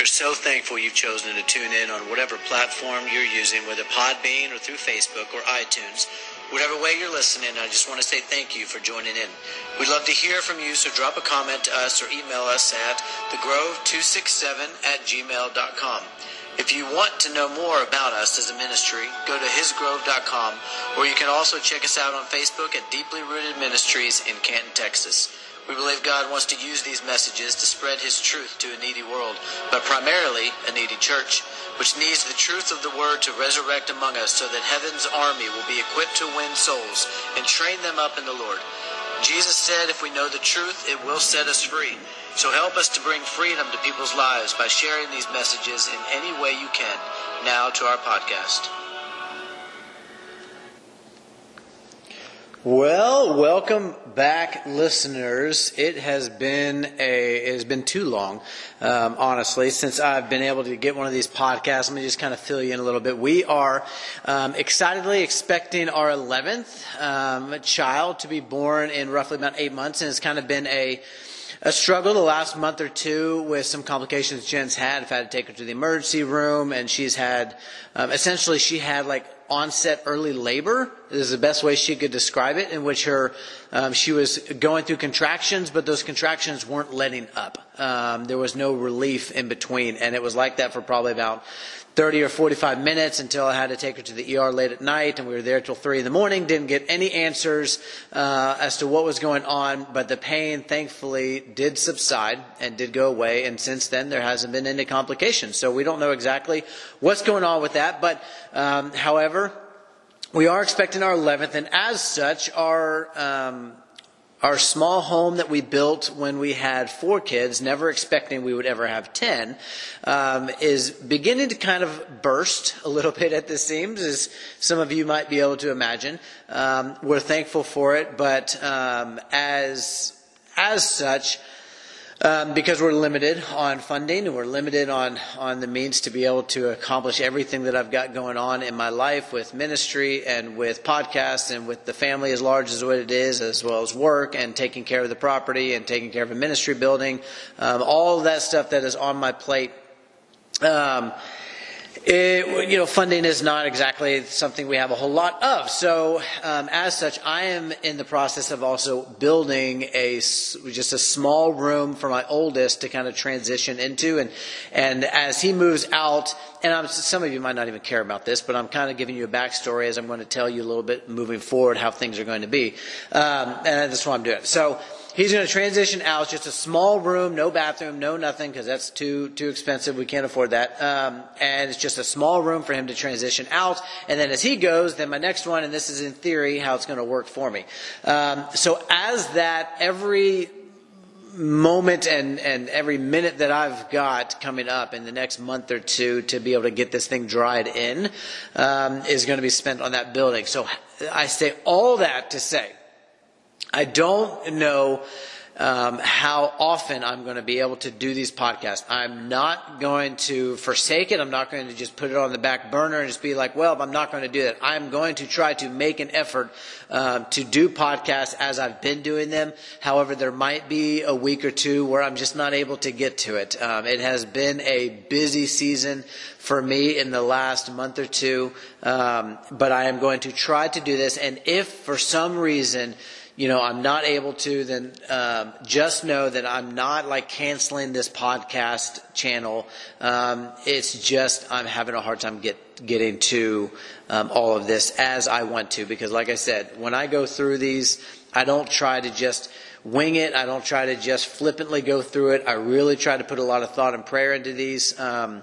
We're so thankful you've chosen to tune in on whatever platform you're using, whether Podbean or through Facebook or iTunes. Whatever way you're listening, I just want to say thank you for joining in. We'd love to hear from you, so drop a comment to us or email us at thegrove267 at gmail.com. If you want to know more about us as a ministry, go to hisgrove.com, or you can also check us out on Facebook at Deeply Rooted Ministries in Canton, Texas. We believe God wants to use these messages to spread His truth to a needy world, but primarily a needy church, which needs the truth of the Word to resurrect among us so that heaven's army will be equipped to win souls and train them up in the Lord. Jesus said, if we know the truth, it will set us free. So help us to bring freedom to people's lives by sharing these messages in any way you can. Now to our podcast. Well, welcome back, listeners. It has been a it has been too long, um, honestly, since I've been able to get one of these podcasts. Let me just kind of fill you in a little bit. We are um, excitedly expecting our eleventh um, child to be born in roughly about eight months, and it's kind of been a a struggle the last month or two with some complications Jen's had. I've had to take her to the emergency room, and she's had um, essentially she had like onset early labor is the best way she could describe it, in which her um, she was going through contractions, but those contractions weren't letting up. Um, there was no relief in between, and it was like that for probably about 30 or 45 minutes until I had to take her to the ER late at night, and we were there till 3 in the morning. Didn't get any answers uh, as to what was going on, but the pain, thankfully, did subside and did go away, and since then there hasn't been any complications. So we don't know exactly what's going on with that, but um, however, we are expecting our 11th, and as such, our um, our small home that we built when we had four kids, never expecting we would ever have 10, um, is beginning to kind of burst a little bit at the seams, as some of you might be able to imagine. Um, we're thankful for it, but um, as, as such, um, because we're limited on funding and we're limited on, on the means to be able to accomplish everything that I've got going on in my life with ministry and with podcasts and with the family as large as what it is, as well as work and taking care of the property and taking care of a ministry building, um, all that stuff that is on my plate. Um, it, you know, funding is not exactly something we have a whole lot of. So, um, as such, I am in the process of also building a just a small room for my oldest to kind of transition into, and and as he moves out, and I'm, some of you might not even care about this, but I'm kind of giving you a backstory as I'm going to tell you a little bit moving forward how things are going to be, um, and that's what I'm doing. So. He's going to transition out, just a small room, no bathroom, no nothing, because that's too too expensive. We can't afford that. Um, and it's just a small room for him to transition out. And then as he goes, then my next one, and this is in theory how it's going to work for me. Um, so as that, every moment and, and every minute that I've got coming up in the next month or two to be able to get this thing dried in um, is going to be spent on that building. So I say all that to say I don't know um, how often I'm going to be able to do these podcasts. I'm not going to forsake it. I'm not going to just put it on the back burner and just be like, well, I'm not going to do that. I'm going to try to make an effort um, to do podcasts as I've been doing them. However, there might be a week or two where I'm just not able to get to it. Um, it has been a busy season for me in the last month or two, um, but I am going to try to do this. And if for some reason, you know, I'm not able to, then um, just know that I'm not like canceling this podcast channel. Um, it's just I'm having a hard time get getting to um, all of this as I want to because, like I said, when I go through these, I don't try to just wing it. I don't try to just flippantly go through it. I really try to put a lot of thought and prayer into these. Um,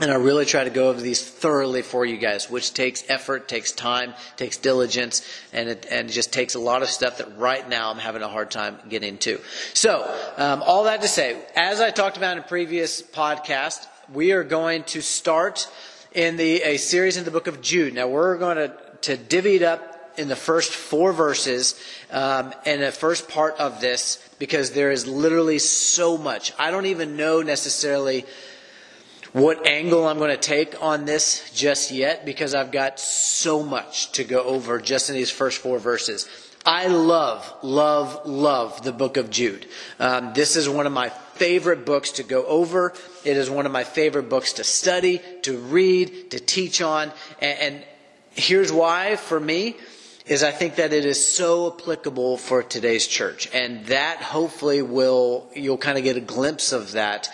and I really try to go over these thoroughly for you guys, which takes effort, takes time, takes diligence, and it, and it just takes a lot of stuff that right now I'm having a hard time getting to. So, um, all that to say, as I talked about in a previous podcast, we are going to start in the a series in the book of Jude. Now we're going to to divvy it up in the first four verses um, in the first part of this because there is literally so much. I don't even know necessarily what angle I'm going to take on this just yet because I've got so much to go over just in these first four verses. I love, love, love the book of Jude. Um, this is one of my favorite books to go over. It is one of my favorite books to study, to read, to teach on. And, and here's why for me is I think that it is so applicable for today's church. And that hopefully will, you'll kind of get a glimpse of that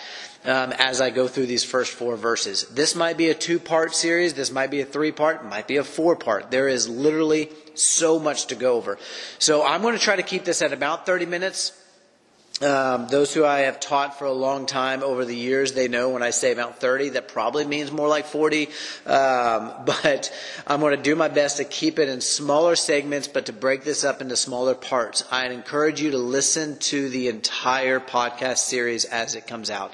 um, as I go through these first four verses. This might be a two part series. This might be a three part, might be a four part. There is literally so much to go over. So I'm going to try to keep this at about 30 minutes. Um, those who I have taught for a long time over the years, they know when I say about 30, that probably means more like 40. Um, but I'm going to do my best to keep it in smaller segments, but to break this up into smaller parts. I encourage you to listen to the entire podcast series as it comes out.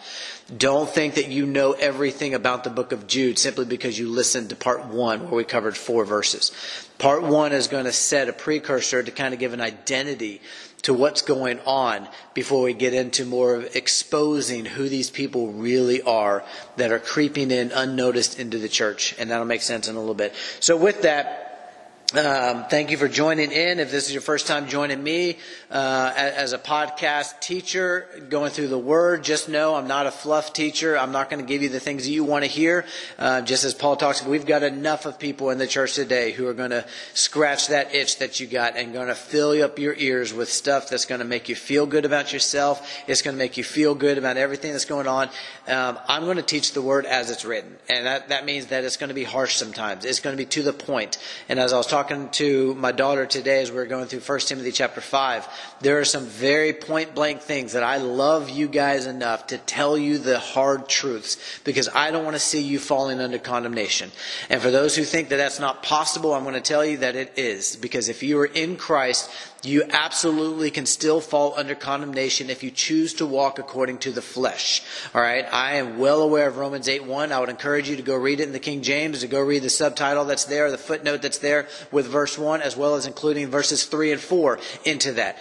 Don't think that you know everything about the book of Jude simply because you listened to part one where we covered four verses. Part one is going to set a precursor to kind of give an identity to what's going on before we get into more of exposing who these people really are that are creeping in unnoticed into the church. And that'll make sense in a little bit. So with that, um, thank you for joining in. If this is your first time joining me uh, as a podcast teacher, going through the Word, just know I'm not a fluff teacher. I'm not going to give you the things you want to hear. Uh, just as Paul talks, we've got enough of people in the church today who are going to scratch that itch that you got and going to fill up your ears with stuff that's going to make you feel good about yourself. It's going to make you feel good about everything that's going on. Um, I'm going to teach the Word as it's written, and that that means that it's going to be harsh sometimes. It's going to be to the point. And as I was talking to my daughter today as we were going through 1 Timothy chapter 5. There are some very point blank things that I love you guys enough to tell you the hard truths because I don't want to see you falling under condemnation. And for those who think that that's not possible, I'm going to tell you that it is because if you are in Christ, you absolutely can still fall under condemnation if you choose to walk according to the flesh. All right. I am well aware of Romans 8 1. I would encourage you to go read it in the King James, to go read the subtitle that's there, the footnote that's there with verse 1, as well as including verses 3 and 4 into that.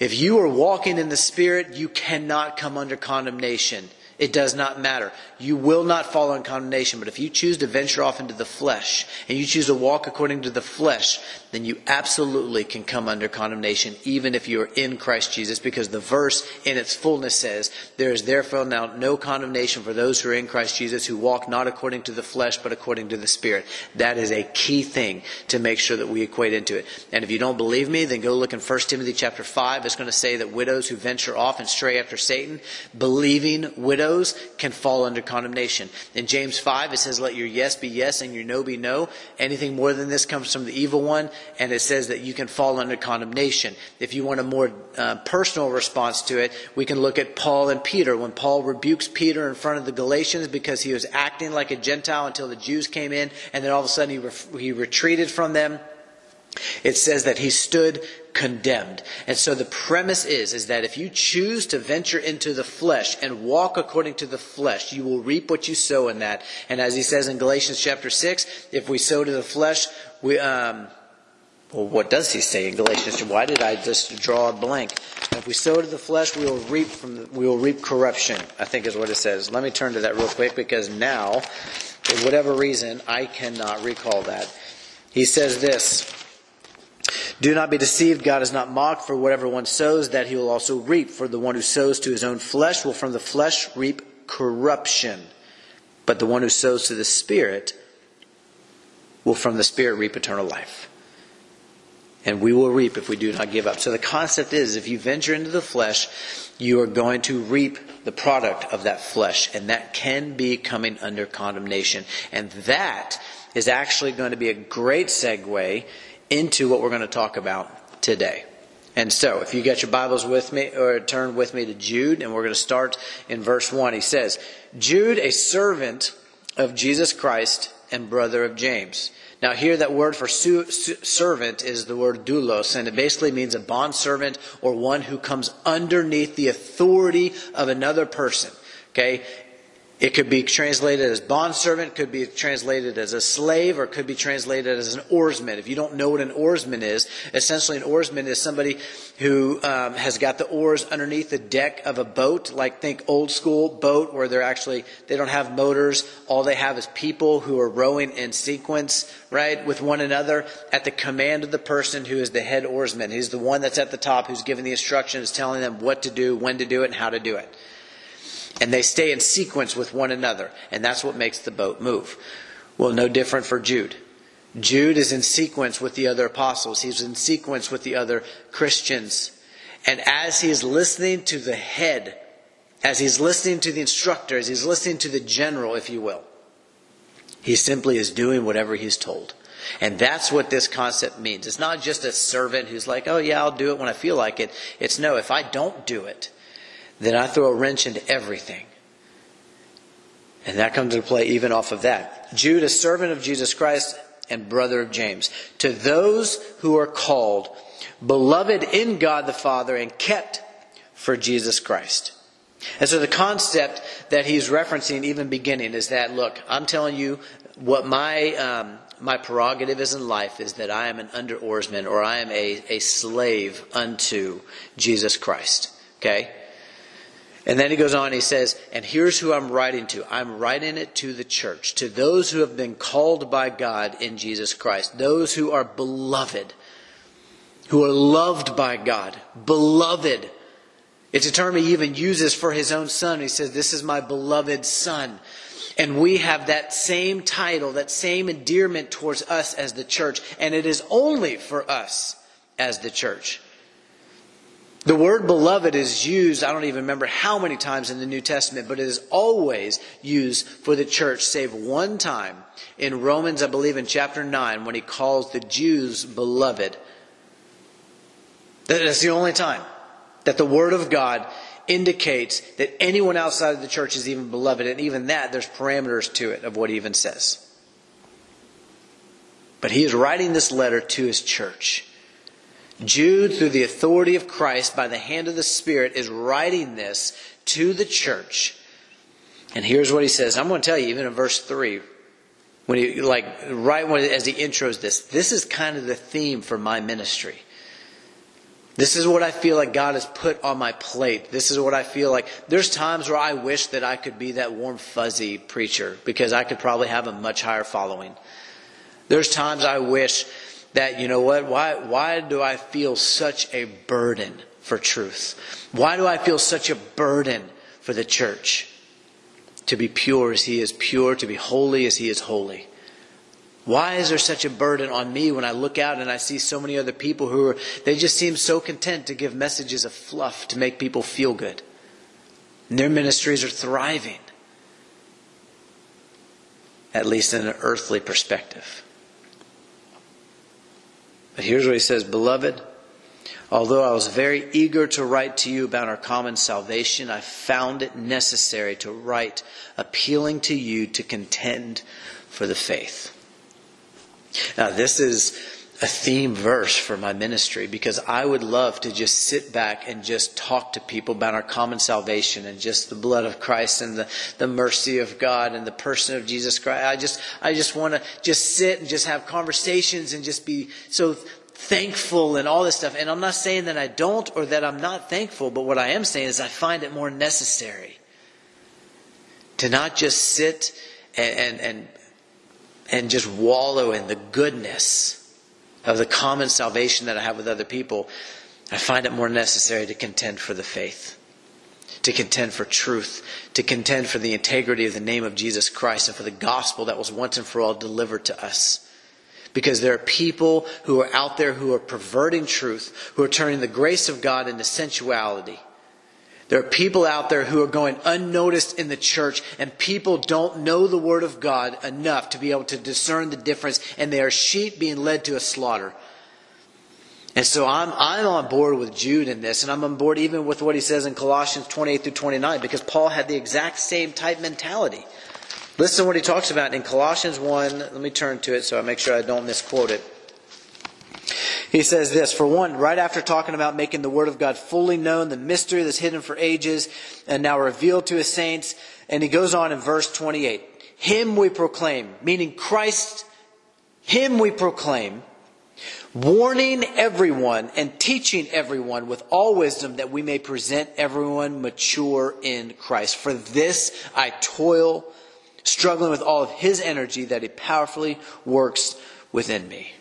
If you are walking in the Spirit, you cannot come under condemnation. It does not matter. You will not fall on condemnation, but if you choose to venture off into the flesh and you choose to walk according to the flesh, then you absolutely can come under condemnation, even if you are in Christ Jesus, because the verse in its fullness says, There is therefore now no condemnation for those who are in Christ Jesus who walk not according to the flesh, but according to the Spirit. That is a key thing to make sure that we equate into it. And if you don't believe me, then go look in 1 Timothy chapter 5. It's going to say that widows who venture off and stray after Satan, believing widows can fall under condemnation. In James 5, it says, Let your yes be yes and your no be no. Anything more than this comes from the evil one, and it says that you can fall under condemnation. If you want a more uh, personal response to it, we can look at Paul and Peter. When Paul rebukes Peter in front of the Galatians because he was acting like a Gentile until the Jews came in, and then all of a sudden he, re- he retreated from them. It says that he stood condemned. And so the premise is, is that if you choose to venture into the flesh and walk according to the flesh, you will reap what you sow in that. And as he says in Galatians chapter 6, if we sow to the flesh, we, um, well, what does he say in Galatians? Why did I just draw a blank? If we sow to the flesh, we will reap from the, we will reap corruption. I think is what it says. Let me turn to that real quick because now, for whatever reason, I cannot recall that. He says this. Do not be deceived. God is not mocked, for whatever one sows, that he will also reap. For the one who sows to his own flesh will from the flesh reap corruption. But the one who sows to the Spirit will from the Spirit reap eternal life. And we will reap if we do not give up. So the concept is if you venture into the flesh, you are going to reap the product of that flesh. And that can be coming under condemnation. And that is actually going to be a great segue into what we're going to talk about today. And so, if you get your Bibles with me, or turn with me to Jude, and we're going to start in verse 1. He says, Jude, a servant of Jesus Christ and brother of James. Now, here that word for su- su- servant is the word doulos, and it basically means a bond servant or one who comes underneath the authority of another person. Okay? It could be translated as bondservant, could be translated as a slave, or could be translated as an oarsman. If you don't know what an oarsman is, essentially an oarsman is somebody who um, has got the oars underneath the deck of a boat, like think old school boat where they're actually, they don't have motors. All they have is people who are rowing in sequence, right, with one another at the command of the person who is the head oarsman. He's the one that's at the top who's giving the instructions, telling them what to do, when to do it, and how to do it. And they stay in sequence with one another. And that's what makes the boat move. Well, no different for Jude. Jude is in sequence with the other apostles. He's in sequence with the other Christians. And as he is listening to the head, as he's listening to the instructor, as he's listening to the general, if you will, he simply is doing whatever he's told. And that's what this concept means. It's not just a servant who's like, oh, yeah, I'll do it when I feel like it. It's no, if I don't do it, then I throw a wrench into everything. And that comes into play even off of that. Jude, a servant of Jesus Christ and brother of James, to those who are called, beloved in God the Father, and kept for Jesus Christ. And so the concept that he's referencing, even beginning, is that look, I'm telling you what my um, my prerogative is in life is that I am an under oarsman or I am a, a slave unto Jesus Christ. Okay? And then he goes on, he says, and here's who I'm writing to. I'm writing it to the church, to those who have been called by God in Jesus Christ, those who are beloved, who are loved by God, beloved. It's a term he even uses for his own son. He says, This is my beloved son. And we have that same title, that same endearment towards us as the church, and it is only for us as the church. The word beloved is used, I don't even remember how many times in the New Testament, but it is always used for the church, save one time in Romans, I believe in chapter 9, when he calls the Jews beloved. That's the only time that the Word of God indicates that anyone outside of the church is even beloved, and even that, there's parameters to it of what he even says. But he is writing this letter to his church. Jude, through the authority of Christ, by the hand of the Spirit, is writing this to the church. And here's what he says. I'm going to tell you, even in verse 3, when he, like, right when, as he intros this, this is kind of the theme for my ministry. This is what I feel like God has put on my plate. This is what I feel like. There's times where I wish that I could be that warm, fuzzy preacher because I could probably have a much higher following. There's times I wish that, you know what, why, why do I feel such a burden for truth? Why do I feel such a burden for the church? To be pure as He is pure, to be holy as He is holy. Why is there such a burden on me when I look out and I see so many other people who are, they just seem so content to give messages of fluff to make people feel good? And their ministries are thriving, at least in an earthly perspective. But here's what he says Beloved, although I was very eager to write to you about our common salvation, I found it necessary to write appealing to you to contend for the faith. Now, this is a theme verse for my ministry because I would love to just sit back and just talk to people about our common salvation and just the blood of Christ and the, the mercy of God and the person of Jesus Christ. I just, I just want to just sit and just have conversations and just be so thankful and all this stuff. And I'm not saying that I don't or that I'm not thankful, but what I am saying is I find it more necessary to not just sit and, and, and and just wallow in the goodness of the common salvation that I have with other people, I find it more necessary to contend for the faith, to contend for truth, to contend for the integrity of the name of Jesus Christ and for the gospel that was once and for all delivered to us. Because there are people who are out there who are perverting truth, who are turning the grace of God into sensuality there are people out there who are going unnoticed in the church, and people don't know the Word of God enough to be able to discern the difference, and they are sheep being led to a slaughter. And so I'm, I'm on board with Jude in this, and I'm on board even with what he says in Colossians 28 through 29, because Paul had the exact same type mentality. Listen to what he talks about in Colossians 1. Let me turn to it so I make sure I don't misquote it. He says this For one, right after talking about making the Word of God fully known, the mystery that's hidden for ages and now revealed to His saints, and he goes on in verse 28 Him we proclaim, meaning Christ, Him we proclaim, warning everyone and teaching everyone with all wisdom that we may present everyone mature in Christ. For this I toil, struggling with all of His energy that He powerfully works within me.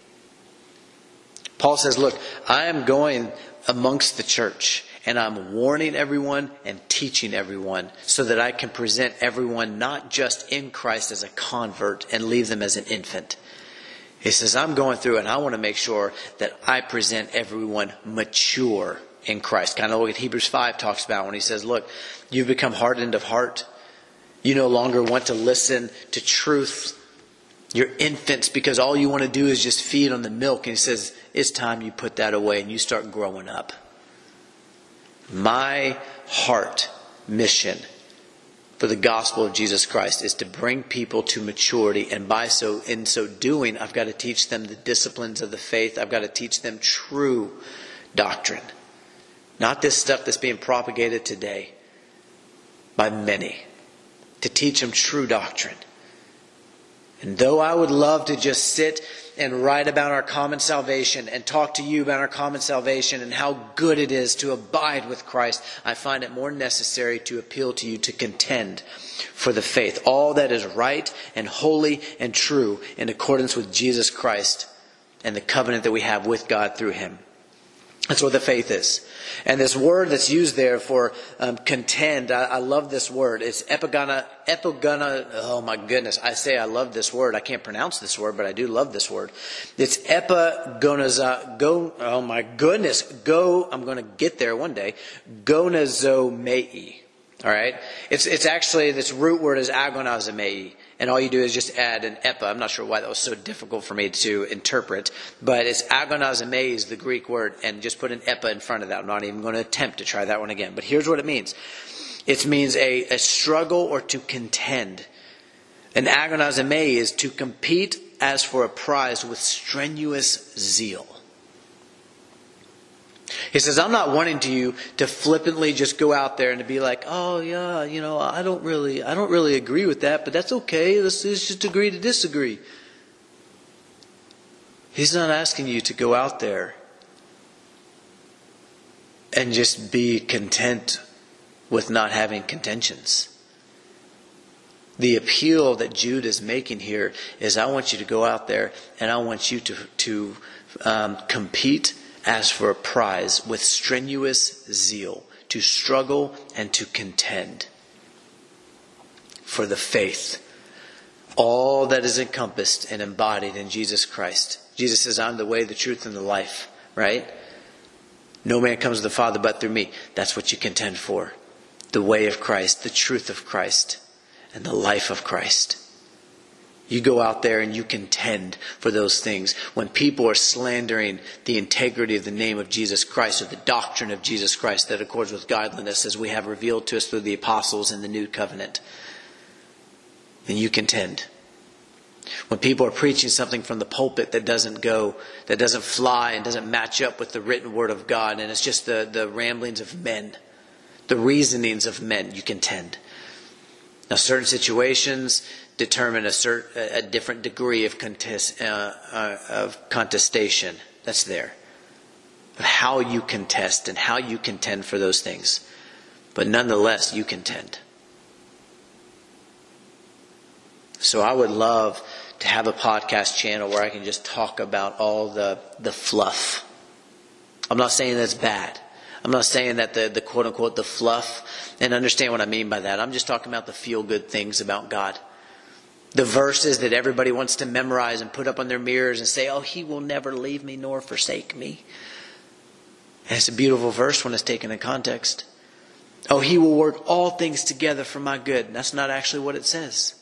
Paul says, Look, I am going amongst the church, And I'm warning everyone and teaching everyone so that I can present everyone not just in Christ as a convert and leave them as an infant. He says, I'm going through and I want to make sure that I present everyone mature in Christ. Kind of what Hebrews 5 talks about when he says, Look, you've become hardened of heart. You no longer want to listen to truth. You're infants because all you want to do is just feed on the milk. And he says, It's time you put that away and you start growing up. My heart mission for the gospel of Jesus Christ is to bring people to maturity and by so in so doing I've got to teach them the disciplines of the faith. I've got to teach them true doctrine. Not this stuff that's being propagated today by many. To teach them true doctrine. And though I would love to just sit and write about our common salvation and talk to you about our common salvation and how good it is to abide with Christ, I find it more necessary to appeal to you to contend for the faith, all that is right and holy and true in accordance with Jesus Christ and the covenant that we have with God through Him. That's what the faith is. And this word that's used there for um, contend, I, I, love this word. It's epigona, epigona, oh my goodness. I say I love this word. I can't pronounce this word, but I do love this word. It's epigonaza, go, oh my goodness, go, I'm going to get there one day, gonazomai. All right? It's, it's actually, this root word is agonazomai and all you do is just add an epa. I'm not sure why that was so difficult for me to interpret, but it's agonazome is the Greek word, and just put an epa in front of that. I'm not even going to attempt to try that one again. But here's what it means. It means a, a struggle or to contend. An agonazome is to compete as for a prize with strenuous zeal. He says, I'm not wanting to you to flippantly just go out there and to be like, oh yeah, you know, I don't really, I don't really agree with that, but that's okay. Let's, let's just agree to disagree. He's not asking you to go out there and just be content with not having contentions. The appeal that Jude is making here is I want you to go out there and I want you to, to um, compete as for a prize with strenuous zeal, to struggle and to contend for the faith, all that is encompassed and embodied in Jesus Christ. Jesus says, I'm the way, the truth, and the life, right? No man comes to the Father but through me. That's what you contend for. The way of Christ, the truth of Christ, and the life of Christ. You go out there and you contend for those things. When people are slandering the integrity of the name of Jesus Christ or the doctrine of Jesus Christ that accords with godliness as we have revealed to us through the apostles in the new covenant, then you contend. When people are preaching something from the pulpit that doesn't go, that doesn't fly and doesn't match up with the written word of God, and it's just the, the ramblings of men, the reasonings of men, you contend. Now, certain situations, determine a, certain, a different degree of, contest, uh, uh, of contestation that's there, how you contest and how you contend for those things. But nonetheless, you contend. So I would love to have a podcast channel where I can just talk about all the, the fluff. I'm not saying that's bad. I'm not saying that the, the quote unquote the fluff, and understand what I mean by that. I'm just talking about the feel good things about God the verses that everybody wants to memorize and put up on their mirrors and say, Oh, he will never leave me nor forsake me. And it's a beautiful verse when it's taken in context. Oh, he will work all things together for my good. And that's not actually what it says.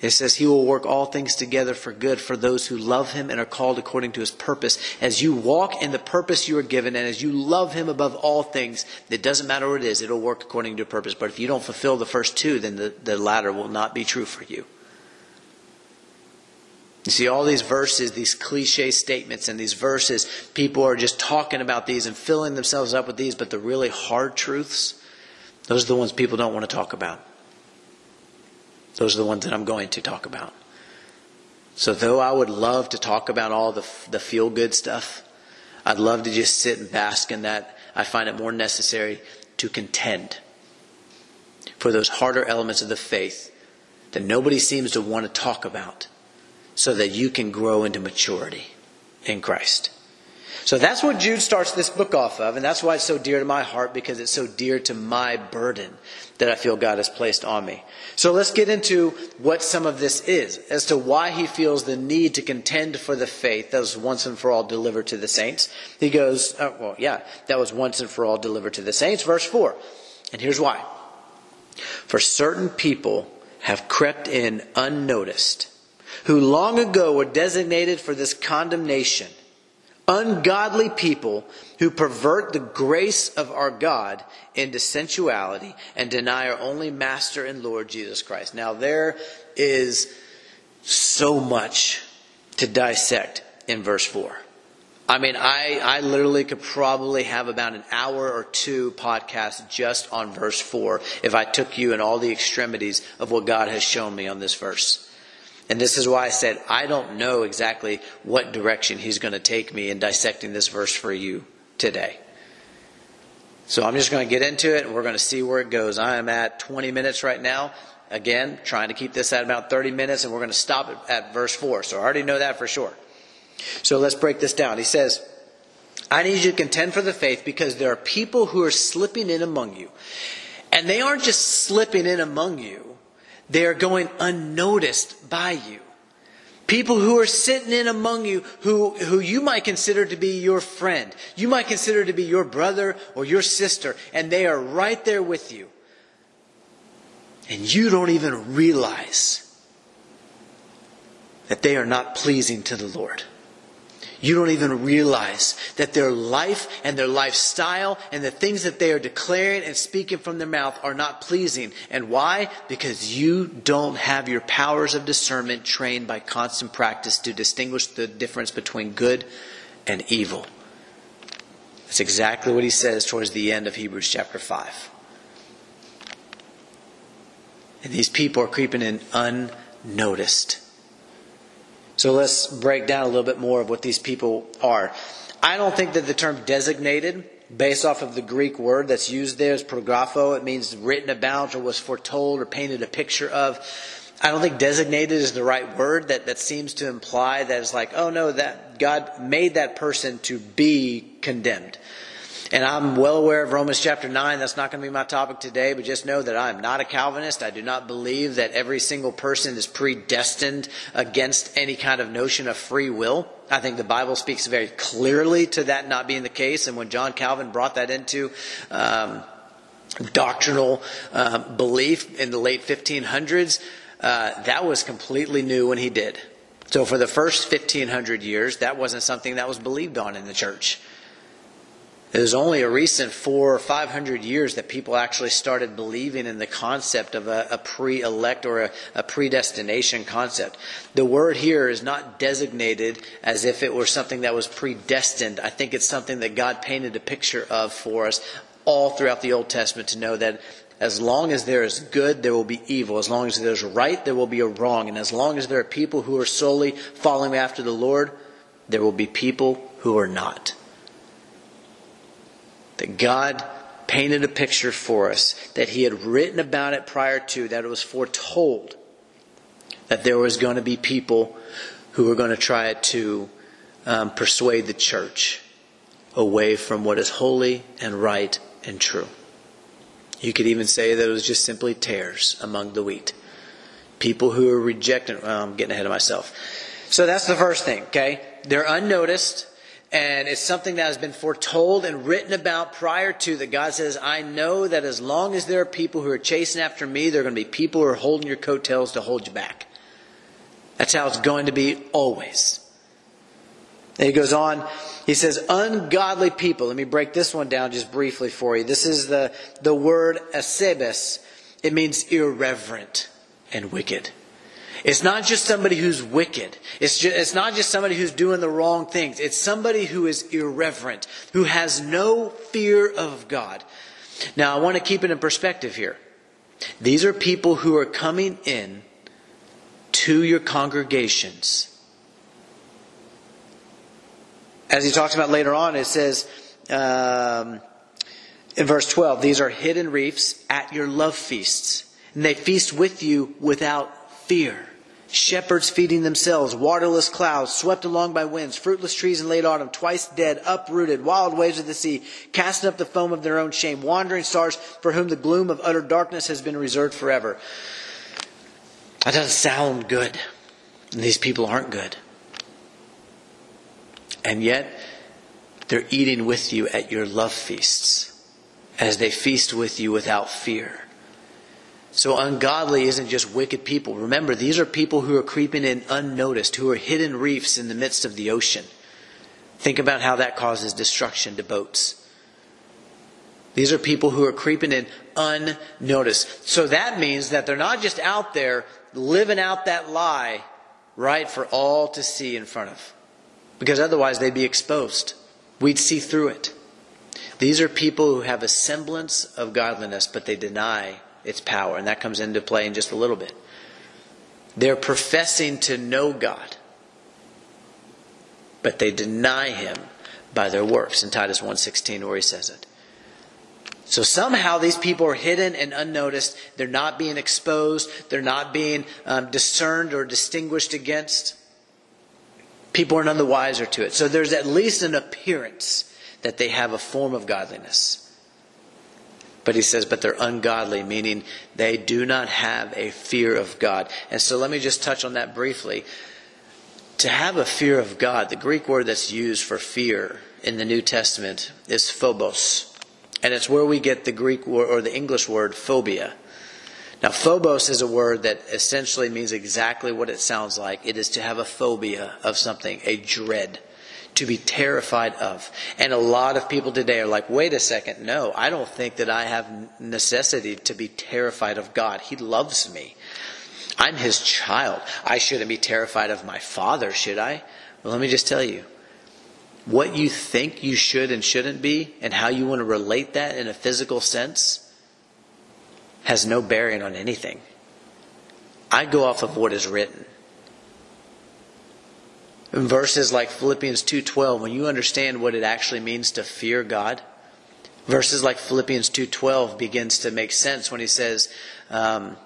It says he will work all things together for good for those who love him and are called according to his purpose. As you walk in the purpose you are given and as you love him above all things, it doesn't matter what it is, it'll work according to purpose. But if you don't fulfill the first two, then the, the latter will not be true for you. You see, all these verses, these cliche statements and these verses, people are just talking about these and filling themselves up with these, but the really hard truths, those are the ones people don't want to talk about. Those are the ones that I'm going to talk about. So, though I would love to talk about all the, the feel good stuff, I'd love to just sit and bask in that. I find it more necessary to contend for those harder elements of the faith that nobody seems to want to talk about so that you can grow into maturity in Christ. So that's what Jude starts this book off of, and that's why it's so dear to my heart because it's so dear to my burden that I feel God has placed on me. So let's get into what some of this is, as to why he feels the need to contend for the faith that was once and for all delivered to the saints. He goes, oh, well, yeah, that was once and for all delivered to the saints. Verse 4. And here's why. For certain people have crept in unnoticed, who long ago were designated for this condemnation ungodly people who pervert the grace of our God into sensuality and deny our only Master and Lord Jesus Christ. Now, there is so much to dissect in verse 4. I mean, I, I literally could probably have about an hour or two podcast just on verse 4 if I took you in all the extremities of what God has shown me on this verse. And this is why I said I don't know exactly what direction he's going to take me in dissecting this verse for you today. So I'm just going to get into it and we're going to see where it goes. I am at 20 minutes right now. Again, trying to keep this at about 30 minutes and we're going to stop at, verse 4. So I already know that for sure. So let's break this down. He says, I need you to contend for the faith because there are people who are slipping in among you. And they aren't just slipping in among you they are going unnoticed by you. People who are sitting in among you who, who you might consider to be your friend. You might consider to be your brother or your sister, and they are right there with you. And you don't even realize that they are not pleasing to the Lord. You don't even realize that their life and their lifestyle and the things that they are declaring and speaking from their mouth are not pleasing. And why? Because you don't have your powers of discernment trained by constant practice to distinguish the difference between good and evil. That's exactly what he says towards the end of Hebrews chapter 5. And these people are creeping in unnoticed. So let's break down a little bit more of what these people are. I don't think that the term designated, based off of the Greek word that's used there, is prographo. It means written about or was foretold or painted a picture of. I don't think designated is the right word. That, that seems to imply that it's like, oh no, that God made that person to be condemned. And I'm well aware of Romans chapter 9. That's not going to be my topic today, but just know that I'm not a Calvinist. I do not believe that every single person is predestined against any kind of notion of free will. I think the Bible speaks very clearly to that not being the case. And when John Calvin brought that into, um, doctrinal uh, belief in the late 1500s, uh, that was completely new when he did. So for the first 1500 years, that wasn't something that was believed on in the church. It was only a recent four or five hundred years that people actually started believing in the concept of a, a pre elect or a, a, predestination concept. The word here is not designated as if it were something that was predestined. I think it's something that God painted a picture of for us all throughout the Old Testament to know that as long as there is good, there will be evil. As long as there's right, there will be a wrong. And as long as there are people who are solely following after the Lord, there will be people who are not that God painted a picture for us, that He had written about it prior to, that it was foretold that there was going to be people who were going to try to um, persuade the church away from what is holy and right and true. You could even say that it was just simply tares among the wheat. People who are rejecting, well, I'm getting ahead of myself. So that's the first thing, okay? They're unnoticed and it's something that has been foretold and written about prior to that God says, I know that as long as there are people who are chasing after me, there are going to be people who are holding your coattails to hold you back. That's how it's going to be always. And he goes on, he says, ungodly people. Let me break this one down just briefly for you. This is the, the word asebes. It means irreverent and wicked. It's not just somebody who's wicked. It's, just, it's not just somebody who's doing the wrong things. It's somebody who is irreverent, who has no fear of God. Now, I want to keep it in perspective here. These are people who are coming in to your congregations. As he talks about later on, it says um, in verse 12, these are hidden reefs at your love feasts. And they feast with you without fear Shepherds feeding themselves, waterless clouds, swept along by winds, fruitless trees in late autumn, twice dead, uprooted, wild waves of the sea, casting up the foam of their own shame, wandering stars for whom the gloom of utter darkness has been reserved forever. That doesn't sound good. And these people aren't good. And yet, they're eating with you at your love feasts as they feast with you without fear. So ungodly isn't just wicked people. Remember, these are people who are creeping in unnoticed, who are hidden reefs in the midst of the ocean. Think about how that causes destruction to boats. These are people who are creeping in unnoticed. So that means that they're not just out there living out that lie, right, for all to see in front of. Because otherwise they'd be exposed. We'd see through it. These are people who have a semblance of godliness, but they deny its power. And that comes into play in just a little bit. They're professing to know God, but they deny him by their works in Titus 1:16 where he says it. So somehow these people are hidden and unnoticed. They're not being exposed. They're not being um, discerned or distinguished against. People are none the wiser to it. So there's at least an appearance that they have a form of godliness. But he says, but they're ungodly, meaning they do not have a fear of God. And so let me just touch on that briefly. To have a fear of God, the Greek word that's used for fear in the New Testament is phobos. And it's where we get the Greek word or the English word phobia. Now, phobos is a word that essentially means exactly what it sounds like. It is to have a phobia of something, a dread to be terrified of. And a lot of people today are like, wait a second, no, I don't think that I have necessity to be terrified of God. He loves me. I'm his child. I shouldn't be terrified of my father, should I? Well, let me just tell you. What you think you should and shouldn't be, and how you want to relate that in a physical sense, has no bearing on anything. I go off of what is written verses like Philippians 2:12 when you understand what it actually means to fear God. Verses like Philippians 2:12 begins to make sense when he says, um,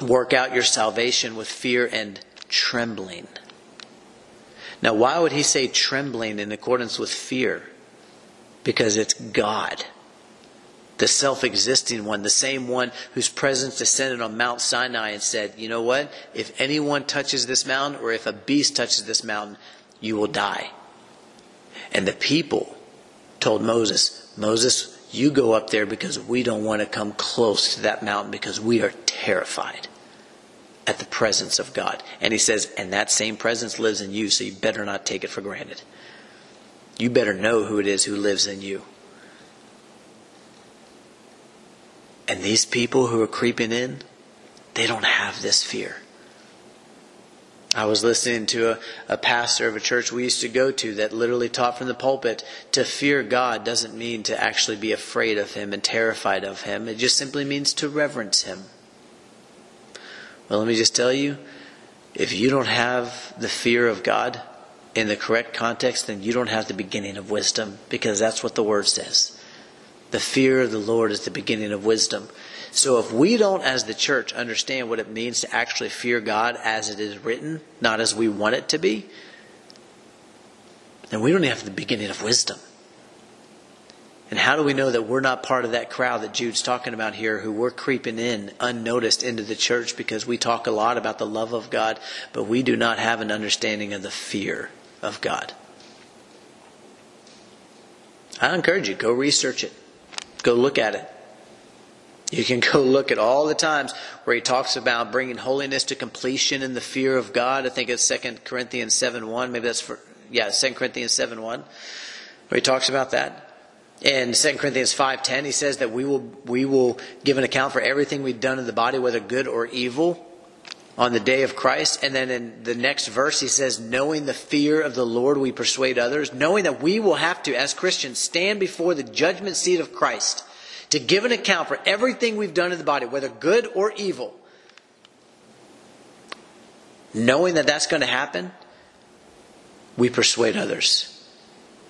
"Work out your salvation with fear and trembling." Now, why would he say trembling in accordance with fear? Because it's God the self existing one, the same one whose presence descended on Mount Sinai and said, You know what? If anyone touches this mountain, or if a beast touches this mountain, you will die. And the people told Moses, Moses, you go up there because we don't want to come close to that mountain because we are terrified at the presence of God. And he says, And that same presence lives in you, so you better not take it for granted. You better know who it is who lives in you. And these people who are creeping in, they don't have this fear. I was listening to a, a, pastor of a church we used to go to that literally taught from the pulpit to fear God doesn't mean to actually be afraid of Him and terrified of Him. It just simply means to reverence Him. Well, let me just tell you if you don't have the fear of God in the correct context, then you don't have the beginning of wisdom because that's what the Word says. The fear of the Lord is the beginning of wisdom. So if we don't, as the church, understand what it means to actually fear God as it is written, not as we want it to be, then we don't have the beginning of wisdom. And how do we know that we're not part of that crowd that Jude's talking about here, who we're creeping in unnoticed into the church because we talk a lot about the love of God, but we do not have an understanding of the fear of God? I encourage you, go research it. Go look at it. You can go look at all the times where he talks about bringing holiness to completion in the fear of God. I think it's 2 Corinthians 7 1. Maybe that's for, yeah, 2 Corinthians 7 1, where he talks about that. In 2 Corinthians 5.10, he says that we will, we will give an account for everything we've done in the body, whether good or evil, on the day of Christ. And then in the next verse, he says, knowing the fear of the Lord, we persuade others, knowing that we will have to, as Christians, stand before the judgment seat of Christ to give an account for everything we've done in the body, whether good or evil. Knowing that that's going to happen, we persuade others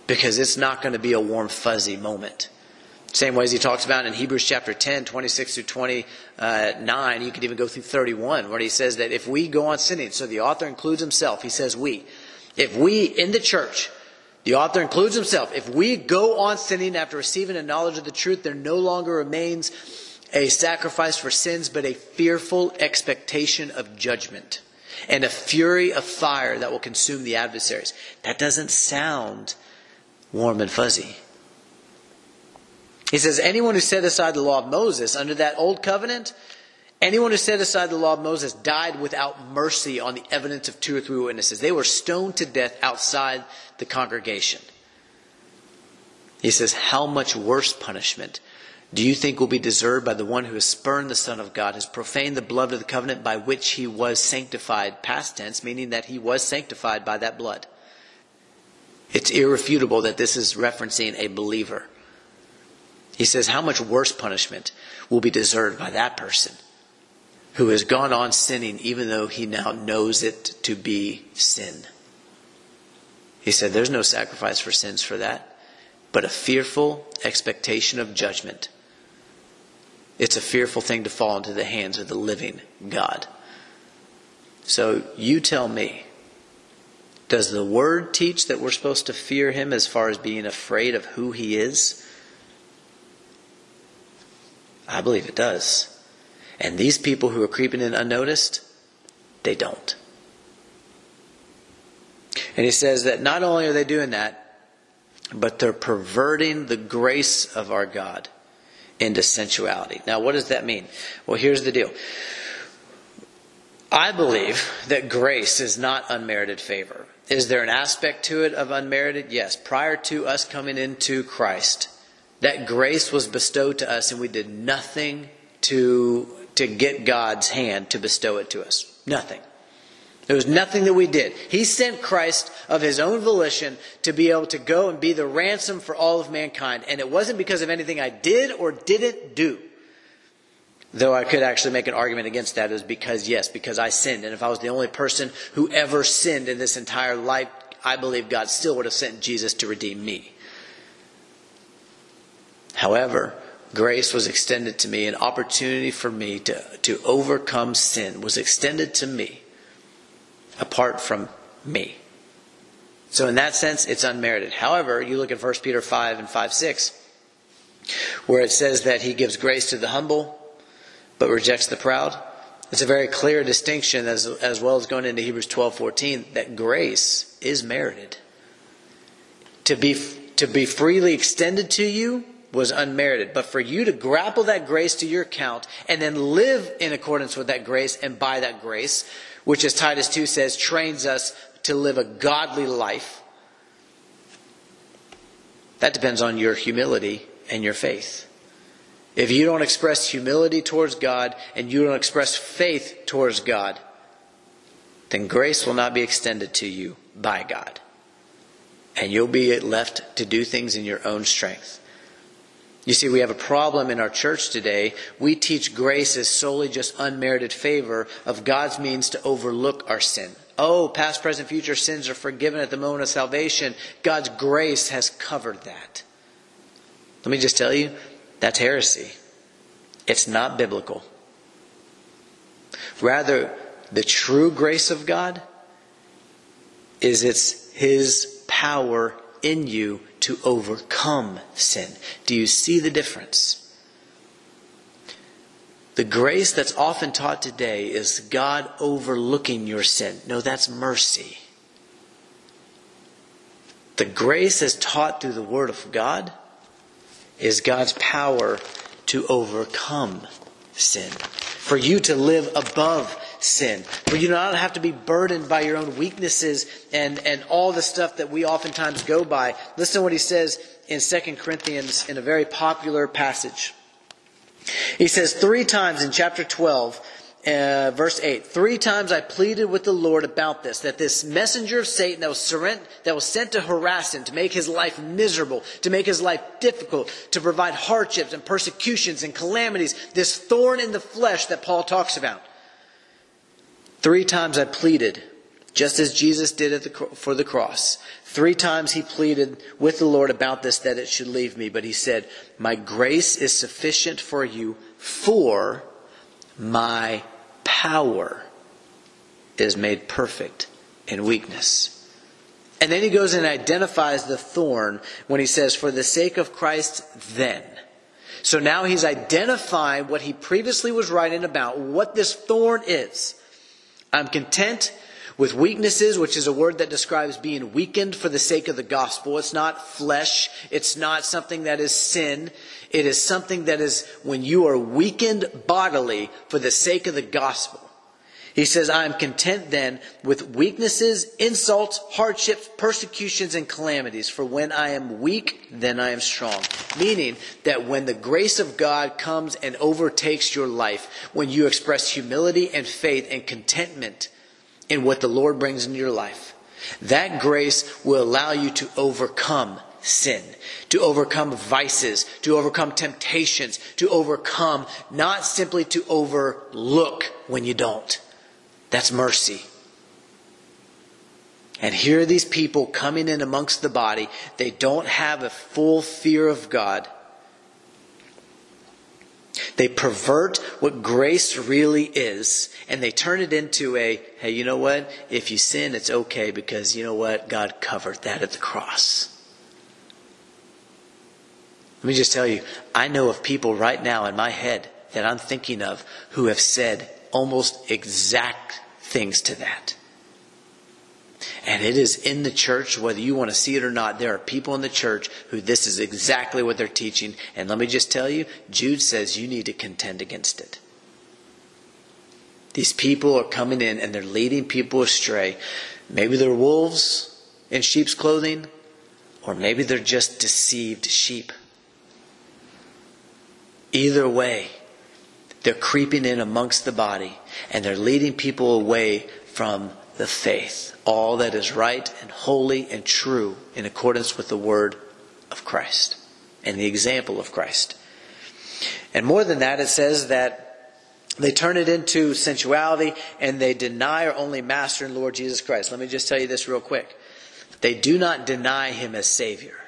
because it's not going to be a warm, fuzzy moment. Same ways he talks about in Hebrews chapter 10, 26 through 29. Uh, you could even go through 31, where he says that if we go on sinning, so the author includes himself, he says we. If we in the church, the author includes himself, if we go on sinning after receiving a knowledge of the truth, there no longer remains a sacrifice for sins, but a fearful expectation of judgment and a fury of fire that will consume the adversaries. That doesn't sound warm and fuzzy. He says, anyone who set aside the law of Moses under that old covenant, anyone who set aside the law of Moses died without mercy on the evidence of two or three witnesses. They were stoned to death outside the congregation. He says, how much worse punishment do you think will be deserved by the one who has spurned the Son of God, has profaned the blood of the covenant by which he was sanctified, past tense, meaning that he was sanctified by that blood? It's irrefutable that this is referencing a believer. He says, How much worse punishment will be deserved by that person who has gone on sinning even though he now knows it to be sin? He said, There's no sacrifice for sins for that, but a fearful expectation of judgment. It's a fearful thing to fall into the hands of the living God. So you tell me, does the word teach that we're supposed to fear him as far as being afraid of who he is? I believe it does. And these people who are creeping in unnoticed, they don't. And he says that not only are they doing that, but they're perverting the grace of our God into sensuality. Now, what does that mean? Well, here's the deal. I believe that grace is not unmerited favor. Is there an aspect to it of unmerited? Yes. Prior to us coming into Christ, that grace was bestowed to us and we did nothing to, to get God's hand to bestow it to us. Nothing. There was nothing that we did. He sent Christ of his own volition to be able to go and be the ransom for all of mankind. And it wasn't because of anything I did or didn't do. Though I could actually make an argument against that is because, yes, because I sinned. And if I was the only person who ever sinned in this entire life, I believe God still would have sent Jesus to redeem me. However, grace was extended to me, an opportunity for me to, to overcome sin was extended to me apart from me. So in that sense, it's unmerited. However, you look at 1 Peter 5 and 5 6, where it says that he gives grace to the humble, but rejects the proud. It's a very clear distinction, as, as well as going into Hebrews 12 14, that grace is merited. To be, to be freely extended to you was unmerited. But for you to grapple that grace to your account and then live in accordance with that grace and by that grace which, as Titus 2 says, trains us to live a godly life. That depends on your humility and your faith. If you don't express humility towards God and you don't express faith towards God, then grace will not be extended to you by God. And you'll be left to do things in your own strength. You see, we have a problem in our church today. We teach grace as solely just unmerited favor of God's means to overlook our sin. Oh, past, present, future sins are forgiven at the moment of salvation. God's grace has covered that. Let me just tell you, that's heresy. It's not biblical. Rather, the true grace of God is it's His power in you to overcome sin. Do you see the difference? The grace that's often taught today is God overlooking your sin. No, that's mercy. The grace as taught through the Word of God is God's power to overcome sin. For you to live above sin. For you do not have to be burdened by your own weaknesses and, and all the stuff that we oftentimes go by. Listen to what he says in 2 Corinthians in a very popular passage. He says three times in chapter 12, uh, verse 8 three times i pleaded with the lord about this that this messenger of satan that was, sent, that was sent to harass him to make his life miserable to make his life difficult to provide hardships and persecutions and calamities this thorn in the flesh that paul talks about Three times I pleaded just as Jesus did the, for the cross. Three times he pleaded with the Lord about this that it should leave me, but he said, My grace is sufficient for you, for my power is made perfect in weakness. And then he goes and identifies the thorn when he says, For the sake of Christ, then. So now he's identifying what he previously was writing about, what this thorn is. I'm content with weaknesses, which is a word that describes being weakened for the sake of the gospel. It's not flesh. It's not something that is sin. It is something that is when you are weakened bodily for the sake of the gospel. He says, I am content then with weaknesses, insults, hardships, persecutions, and calamities. For when I am weak, then I am strong. Meaning that when the grace of God comes and overtakes your life, when you express humility and faith and contentment in what the Lord brings into your life, that grace will allow you to overcome sin, to overcome vices, to overcome temptations, to overcome, not simply to overlook when you don't. That's mercy. And here are these people coming in amongst the body. They don't have a full fear of God. They pervert what grace really is, and they turn it into a, hey, you know what? If you sin, it's okay because you know what? God covered that at the cross. Let me just tell you, I know of people right now in my head that I'm thinking of who have said almost exact things to that. And it is in the church, whether you want to see it or not, there are people in the church who this is exactly what they're teaching. And let me just tell you, Jude says you need to contend against it. These people are coming in and they're leading people astray. Maybe they're wolves in sheep's clothing, or maybe they're just deceived sheep. Either way, they're creeping in amongst the body and they're leading people away from the faith, all that is right and holy and true in accordance with the word of Christ and the example of Christ. And more than that, it says that they turn it into sensuality and they deny our only master and Lord Jesus Christ. Let me just tell you this real quick. They do not deny him as Savior.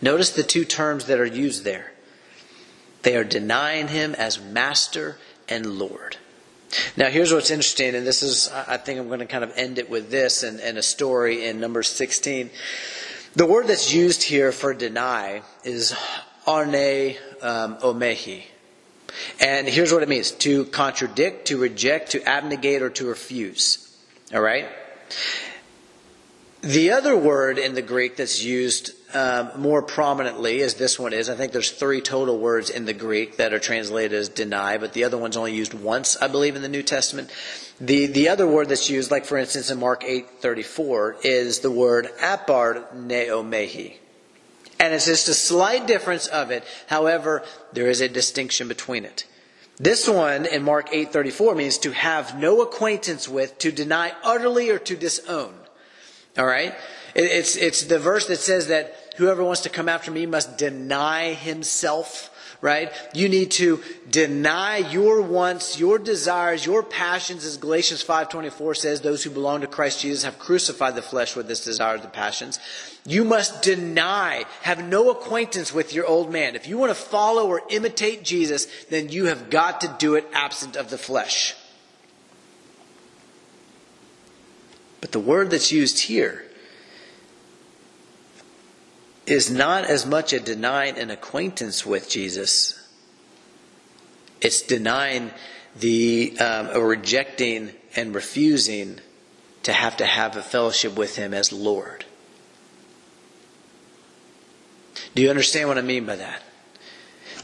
Notice the two terms that are used there. They are denying him as master and Lord. Now, here's what's interesting, and this is, I think I'm going to kind of end it with this and, and a story in number 16. The word that's used here for deny is arne um, omehi. And here's what it means to contradict, to reject, to abnegate, or to refuse. All right? The other word in the Greek that's used um, more prominently, as this one is, I think there's three total words in the Greek that are translated as deny, but the other one's only used once, I believe, in the New Testament. The the other word that's used, like for instance in Mark eight thirty four, is the word aparneomai. And it's just a slight difference of it. However, there is a distinction between it. This one in Mark 8:34 means to have no acquaintance with, to deny utterly or to disown. All right? It's, it's the verse that says that whoever wants to come after me must deny himself, right? You need to deny your wants, your desires, your passions, as Galatians 5.24 says, those who belong to Christ Jesus have crucified the flesh with its desires and passions. You must deny, have no acquaintance with your old man. If you want to follow or imitate Jesus, then you have got to do it absent of the flesh. But the word that's used here is not as much a denying an acquaintance with Jesus. It's denying the um, or rejecting and refusing to have to have a fellowship with Him as Lord. Do you understand what I mean by that?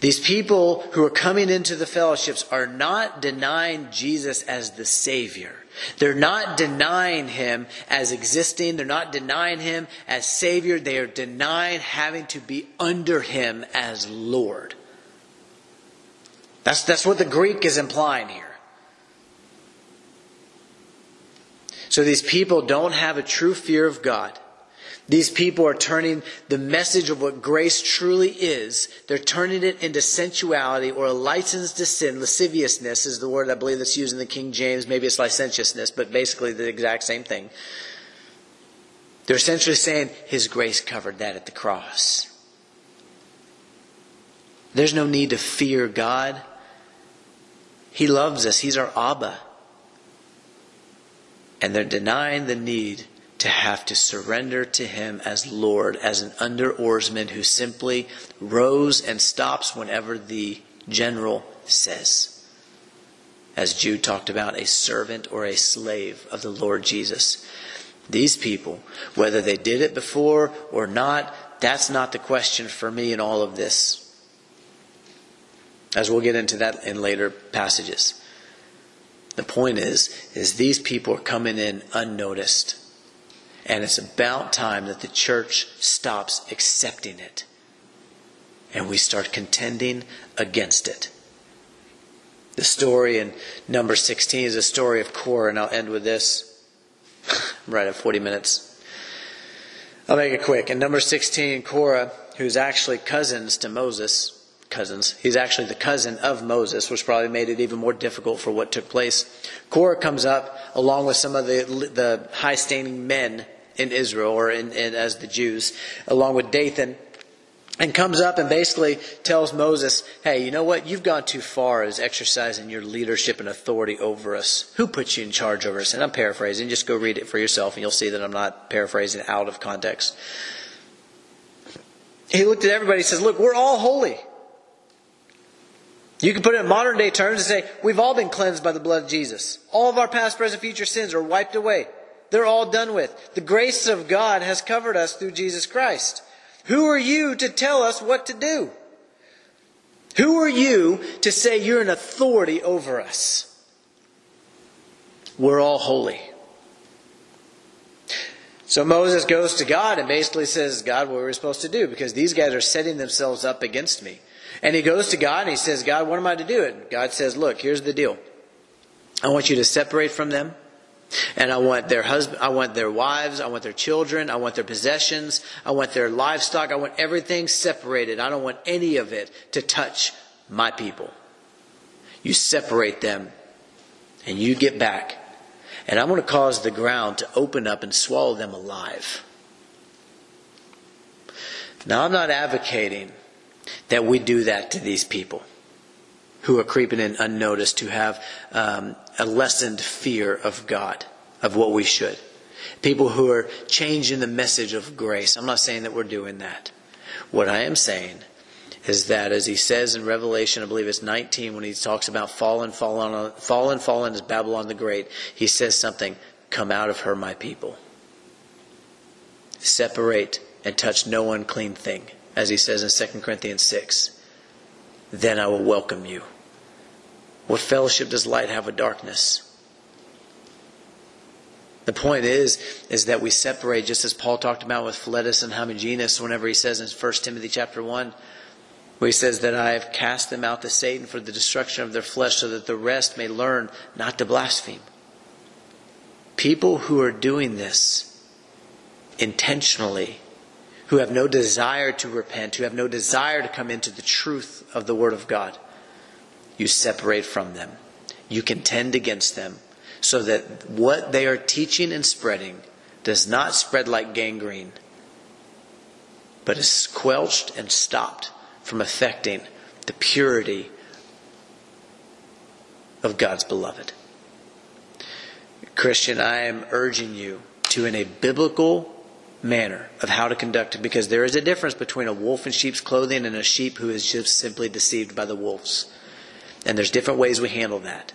These people who are coming into the fellowships are not denying Jesus as the Savior. They're not denying him as existing. They're not denying him as Savior. They are denying having to be under him as Lord. That's, that's what the Greek is implying here. So these people don't have a true fear of God. These people are turning the message of what grace truly is, they're turning it into sensuality or a license to sin. Lasciviousness is the word I believe that's used in the King James. Maybe it's licentiousness, but basically the exact same thing. They're essentially saying His grace covered that at the cross. There's no need to fear God. He loves us, He's our Abba. And they're denying the need to have to surrender to Him as Lord, as an under oarsman who simply rows and stops whenever the general says. As Jude talked about, a servant or a slave of the Lord Jesus. These people, whether they did it before or not, that's not the question for me in all of this. As we'll get into that in later passages. The point is, is these people are coming in unnoticed. And it's about time that the church stops accepting it and we start contending against it. The story in number 16 is a story of Korah, and I'll end with this. I'm right at 40 minutes. I'll make it quick. In number 16, Korah, who's actually cousins to Moses, cousins, he's actually the cousin of Moses, which probably made it even more difficult for what took place. Korah comes up along with some of the, the high standing men in Israel or in, in, as the Jews, along with Dathan, and comes up and basically tells Moses, Hey, you know what? You've gone too far as exercising your leadership and authority over us. Who put you in charge over us? And I'm paraphrasing. Just go read it for yourself and you'll see that I'm not paraphrasing out of context. He looked at everybody and says, Look, we're all holy. You can put it in modern day terms and say, We've all been cleansed by the blood of Jesus. All of our past, present, future sins are wiped away. They're all done with. The grace of God has covered us through Jesus Christ. Who are you to tell us what to do? Who are you to say you're an authority over us? We're all holy. So Moses goes to God and basically says, God, what are we supposed to do? Because these guys are setting themselves up against me. And he goes to God and he says, God, what am I to do? And God says, Look, here's the deal. I want you to separate from them. And I want their husband, I want their wives, I want their children, I want their possessions, I want their livestock, I want everything separated. I don't want any of it to touch my people. You separate them and you get back. And I'm going to cause the ground to open up and swallow them alive. Now, I'm not advocating that we do that to these people who are creeping in unnoticed, who have um, a lessened fear of God, of what we should. People who are changing the message of grace. I'm not saying that we're doing that. What I am saying is that, as he says in Revelation, I believe it's 19, when he talks about fallen, fallen, fallen, fallen is Babylon the Great, he says something, come out of her, my people. Separate and touch no unclean thing, as he says in 2 Corinthians 6 then I will welcome you. What fellowship does light have with darkness? The point is, is that we separate, just as Paul talked about with Philetus and Hermogenes, whenever he says in 1 Timothy chapter 1, where he says that I have cast them out to Satan for the destruction of their flesh, so that the rest may learn not to blaspheme. People who are doing this intentionally who have no desire to repent, who have no desire to come into the truth of the Word of God, you separate from them. You contend against them so that what they are teaching and spreading does not spread like gangrene, but is squelched and stopped from affecting the purity of God's beloved. Christian, I am urging you to, in a biblical manner of how to conduct it because there is a difference between a wolf in sheep's clothing and a sheep who is just simply deceived by the wolves. And there's different ways we handle that.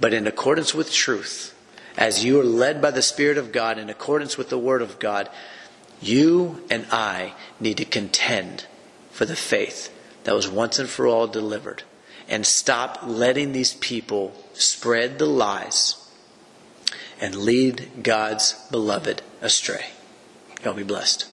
But in accordance with truth, as you are led by the Spirit of God, in accordance with the Word of God, you and I need to contend for the faith that was once and for all delivered and stop letting these people spread the lies and lead God's beloved astray. Y'all be blessed.